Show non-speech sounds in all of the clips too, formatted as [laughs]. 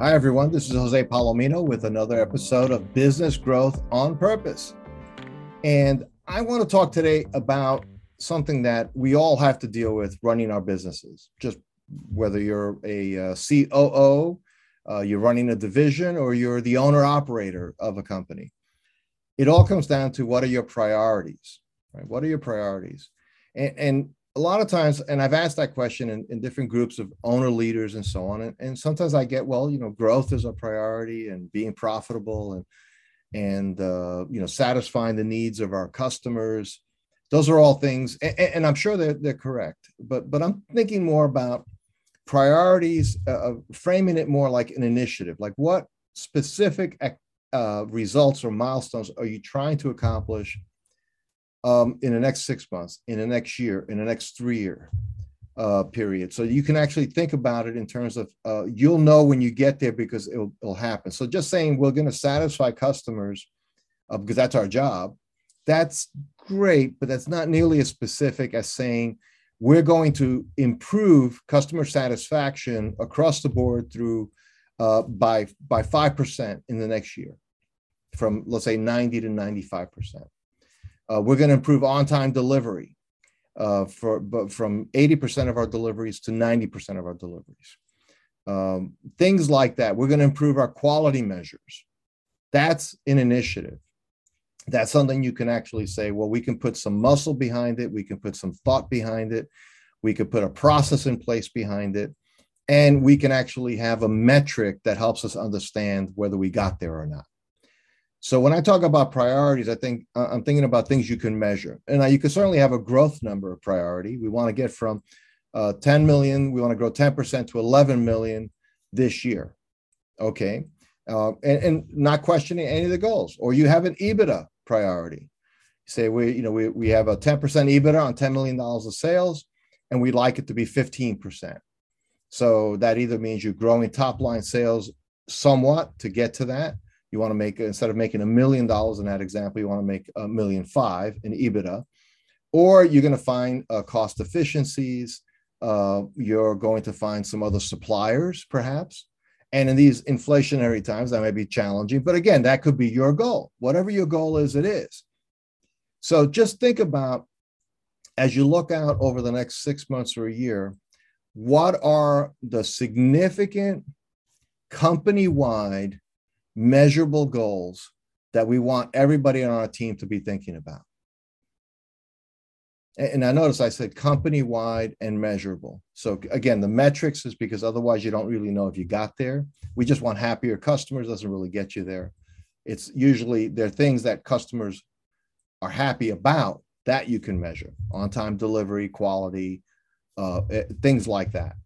Hi, everyone. This is Jose Palomino with another episode of Business Growth on Purpose. And I want to talk today about something that we all have to deal with running our businesses, just whether you're a uh, COO, uh, you're running a division, or you're the owner operator of a company. It all comes down to what are your priorities, right? What are your priorities? And, and a lot of times, and I've asked that question in, in different groups of owner leaders and so on. And, and sometimes I get, well, you know, growth is a priority and being profitable and, and, uh, you know, satisfying the needs of our customers. Those are all things, and, and I'm sure they're, they're correct, but, but I'm thinking more about priorities, uh, framing it more like an initiative, like what specific uh, results or milestones are you trying to accomplish um, in the next six months, in the next year, in the next three year uh, period. So you can actually think about it in terms of uh, you'll know when you get there because it'll, it'll happen. So just saying we're going to satisfy customers uh, because that's our job, that's great, but that's not nearly as specific as saying we're going to improve customer satisfaction across the board through uh, by by five percent in the next year, from let's say ninety to ninety five percent. Uh, we're going to improve on-time delivery uh, for but from 80% of our deliveries to 90% of our deliveries. Um, things like that. We're going to improve our quality measures. That's an initiative. That's something you can actually say, well, we can put some muscle behind it. We can put some thought behind it. We could put a process in place behind it. And we can actually have a metric that helps us understand whether we got there or not. So when I talk about priorities, I think uh, I'm thinking about things you can measure. And you can certainly have a growth number of priority. We want to get from uh, 10 million, we want to grow 10% to 11 million this year. Okay. Uh, and, and, not questioning any of the goals. Or you have an EBITDA priority. say we, you know, we, we have a 10% EBITDA on $10 million of sales, and we'd like it to be 15%. So that either means you're growing top line sales somewhat to get to that, you want to make instead of making a million dollars in that example, you want to make a million five in EBITDA, or you're going to find uh, cost efficiencies. Uh, you're going to find some other suppliers, perhaps. And in these inflationary times, that may be challenging. But again, that could be your goal. Whatever your goal is, it is. So just think about as you look out over the next six months or a year, what are the significant company wide measurable goals that we want everybody on our team to be thinking about. And I notice I said company wide and measurable. So again, the metrics is because otherwise you don't really know if you got there. We just want happier customers, doesn't really get you there. It's usually there are things that customers are happy about that you can measure on time delivery, quality, uh, eh, things like that.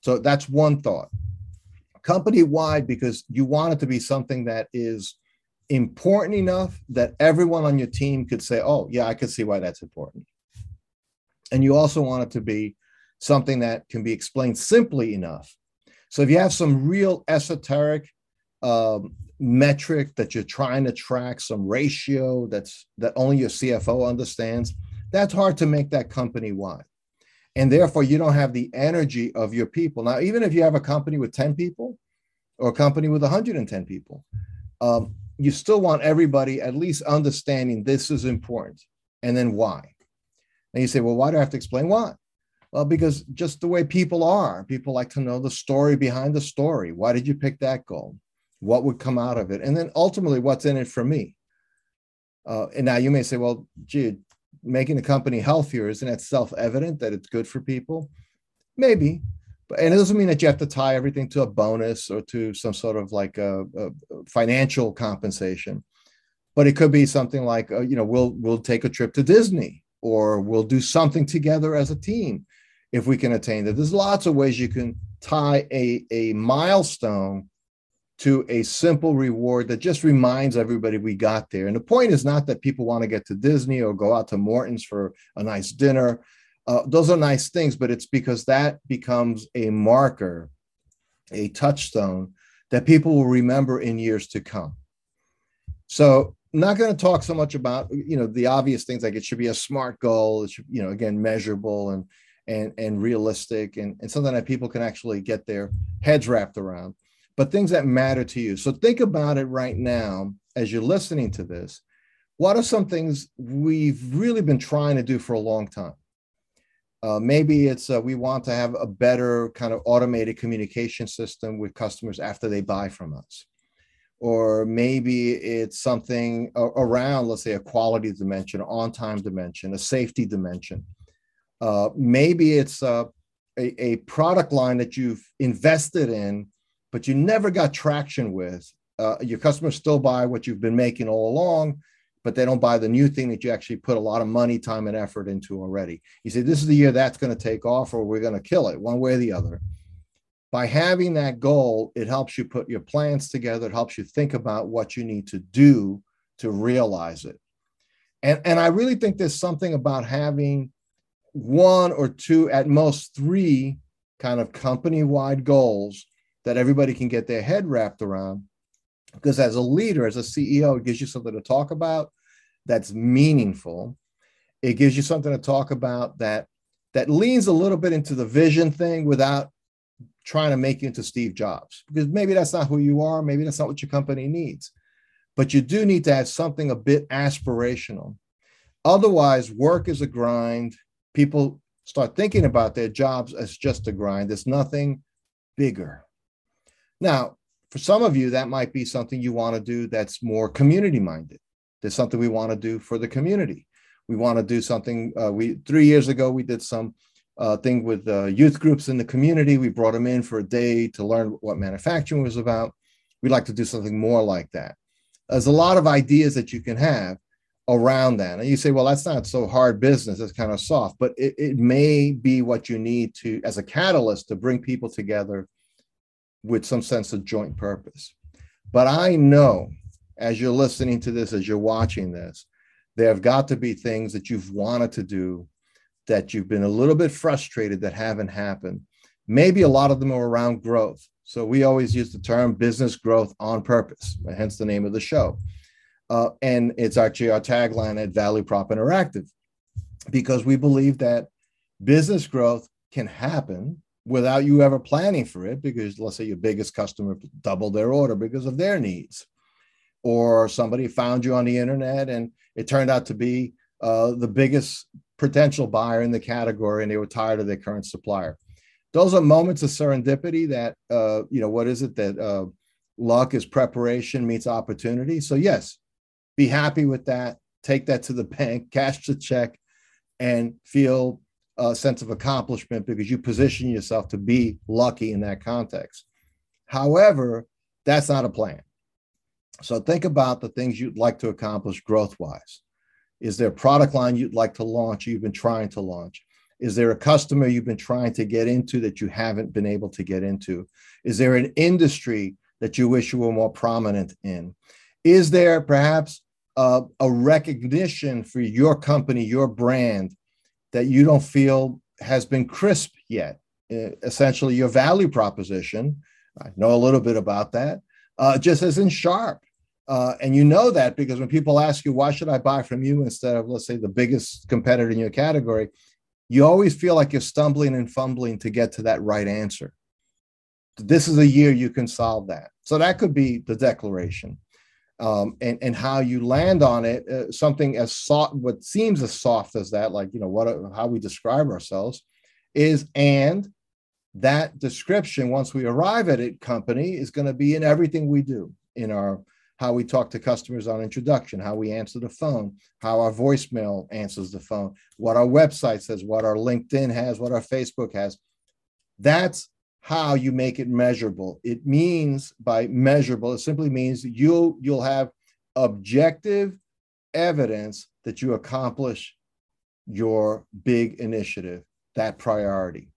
So that's one thought company wide because you want it to be something that is important enough that everyone on your team could say, oh, yeah, I could see why that's important. And you also want it to be something that can be explained simply enough. So if you have some real esoteric um, metric that you're trying to track, some ratio that's that only your CFO understands, that's hard to make that company wide and therefore you don't have the energy of your people. Now, even if you have a company with 10 people or a company with 110 people, um, you still want everybody at least understanding this is important and then why. And you say, well, why do I have to explain why? Well, because just the way people are, people like to know the story behind the story. Why did you pick that goal? What would come out of it? And then ultimately, what's in it for me? Uh, and now you may say, well, gee, making the company healthier isn't it self-evident that it's good for people? Maybe but and it doesn't mean that you have to tie everything to a bonus or to some sort of like a, a financial compensation. But it could be something like uh, you know we'll we'll take a trip to disney or we'll do something together as a team if we can attain that. There's lots of ways you can tie a, a milestone to a simple reward that just reminds everybody we got there. And the point is not that people want to get to Disney or go out to Morton's for a nice dinner. Uh, those are nice things, but it's because that becomes a marker, a touchstone that people will remember in years to come. So, not going to talk so much about you know the obvious things like it should be a smart goal. It should you know again measurable and and and realistic and, and something that people can actually get their heads wrapped around but things that matter to you. So think about it right now as you're listening to this. What are some things we've really been trying to do for a long time? Uh, maybe it's uh, we want to have a better kind of automated communication system with customers after they buy from us. Or maybe it's something around, let's say, a quality dimension, on time dimension, a safety dimension. Uh, maybe it's uh, a, a product line that you've invested in, but you never got traction with. Uh, your customers still buy what you've been making all along, but they don't buy the new thing that you actually put a lot of money, time, and effort into already. You say, this is the year that's going to take off, or we're going to kill it one way or the other. By having that goal, it helps you put your plans together. It helps you think about what you need to do to realize it. And, and I really think there's something about having one or two, at most three, kind of company wide goals that everybody can get their head wrapped around. Because as a leader, as a CEO, it gives you something to talk about that's meaningful. It gives you something to talk about that that leans a little bit into the vision thing without trying to make you into Steve Jobs because maybe that's not who you are, maybe that's not what your company needs. But you do need to have something a bit aspirational. Otherwise, work is a grind. People start thinking about their jobs as just a grind. There's nothing bigger. Now, for some of you, that might be something you want to do that's more community minded. There's something we want to do for the community. We want to do something. Uh, we three years ago we did some uh, thing with uh, youth groups in the community. We brought them in for a day to learn what manufacturing was about. We'd like to do something more like that. There's a lot of ideas that you can have around that. And you say, well, that's not so hard business. It's kind of soft, but it, it may be what you need to as a catalyst to bring people together with some sense of joint purpose. But I know as you're listening to this, as you're watching this, there have got to be things that you've wanted to do that you've been a little bit frustrated that haven't happened. Maybe a lot of them are around growth. So we always use the term business growth on purpose, hence the name of the show. Uh, and it's actually our tagline at Value Prop Interactive, because we believe that business growth can happen without you ever planning for it because let's say your biggest customer doubled their order because of their needs. Or somebody found you on the internet and it turned out to be uh, the biggest potential buyer in the category and they were tired of their current supplier. Those are moments of serendipity that uh, you know what is it that uh, luck is preparation meets opportunity. So yes be happy with that. Take that to the [laughs] bank cash the check and feel a sense of accomplishment because you position yourself to be lucky in that context. However, that's not a plan. So think about the things you'd like to accomplish growth wise. Is there a product line you'd like to launch, you've been trying to launch? Is there a customer you've been trying to get into that you haven't been able to get into? Is there an industry that you wish you were more prominent in? Is there perhaps a, a recognition for your company, your brand that you don't feel has been crisp yet. Essentially, your value proposition, I know a little bit about that, uh, just isn't sharp. Uh, and you know that because when people ask you, why should I buy from you instead of, let's say, the biggest competitor in your category, you always feel like you're stumbling and fumbling to get to that right answer. This is a year you can solve that. So that could be the declaration um, and and how you land on it, uh, something as soft, what seems as soft as that, like you know what how we describe ourselves, is and that description once we arrive at it company is going to be in everything we do in our how we talk to customers on introduction how we answer the phone how our voicemail answers the phone what our website says what our linkedin has what our facebook has. That's how you make it measurable. It means by measurable, it simply means you'll you'll have objective evidence that you accomplish your big initiative, that priority.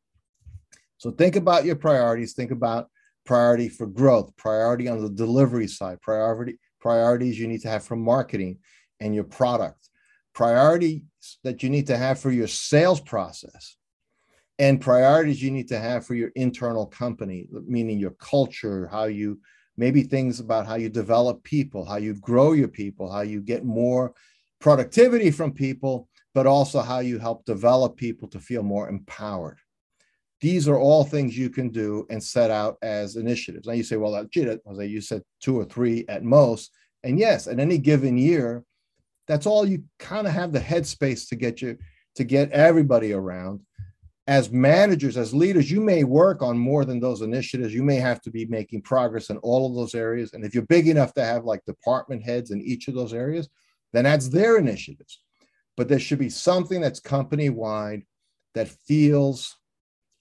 So think about your priorities, think about priority for growth, priority on the delivery side, priority priorities you need to have for marketing and your product, priorities that you need to have for your sales process and priorities you need to have for your internal company, meaning your culture, how you maybe things about how you develop people, how you grow your people, how you get more productivity from people, but also how you help develop people to feel more empowered. these are all things you can do and set out as initiatives. Now you say, well, gee, Jose, you said two or three at most. And yes, at any given year, that's all you kind of have the headspace to get you to get everybody around. As managers, as leaders, you may work on more than those initiatives. You may have to be making progress in all of those areas. And if you're big enough to have like department heads in each of those areas, then that's their initiatives. But there should be something that's company wide that feels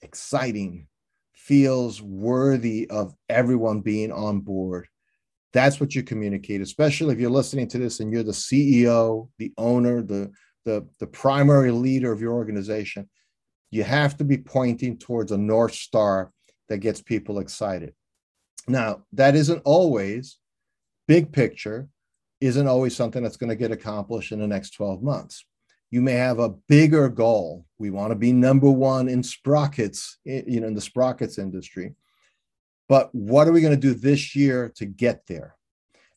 exciting, feels worthy of everyone being on board. That's what you communicate, especially if you're listening to this and you're the CEO, the owner, the, the, the primary leader of your organization. You have to be pointing towards a North Star that gets people excited. Now, that isn't always big picture, isn't always something that's going to get accomplished in the next 12 months you may have a bigger goal. We want to be number one in sprockets, you know, in the sprockets industry. But what are we going to do this year to get there?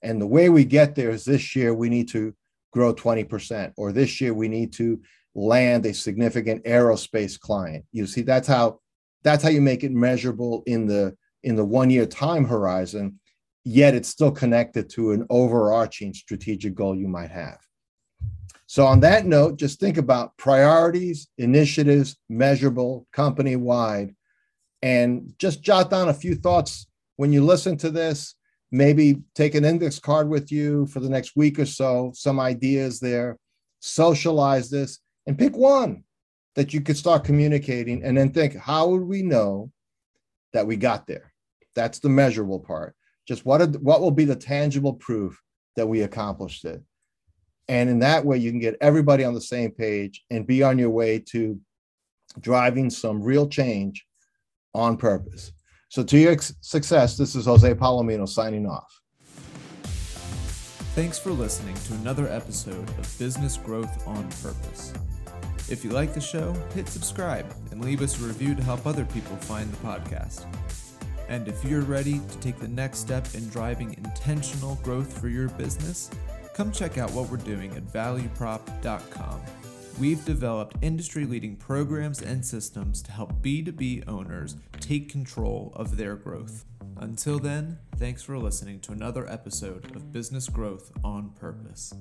And the way we get there is this year we need to grow 20%, or this year we need to land a significant aerospace client. You see, that's how that's how you make it measurable in the in the one year time horizon, yet it's still connected to an overarching strategic goal you might have. So, on that note, just think about priorities, initiatives, measurable, company wide, and just jot down a few thoughts when you listen to this. Maybe take an index card with you for the next week or so, some ideas there, socialize this, and pick one that you could start communicating, and then think, how would we know that we got there? That's the measurable part. Just what, are, what will be the tangible proof that we accomplished it? And in that way, you can get everybody on the same page and be on your way to driving some real change on purpose. So, to your success, this is Jose Palomino signing off. Thanks for listening to another episode of Business Growth on Purpose. If you like the show, hit subscribe and leave us a review to help other people find the podcast. And if you're ready to take the next step in driving intentional growth for your business, come check out what we're doing at valueprop.com. We've developed industry leading programs and systems to help B2B owners take control of their growth. Until then, thanks for listening to another episode of Business Growth on Purpose.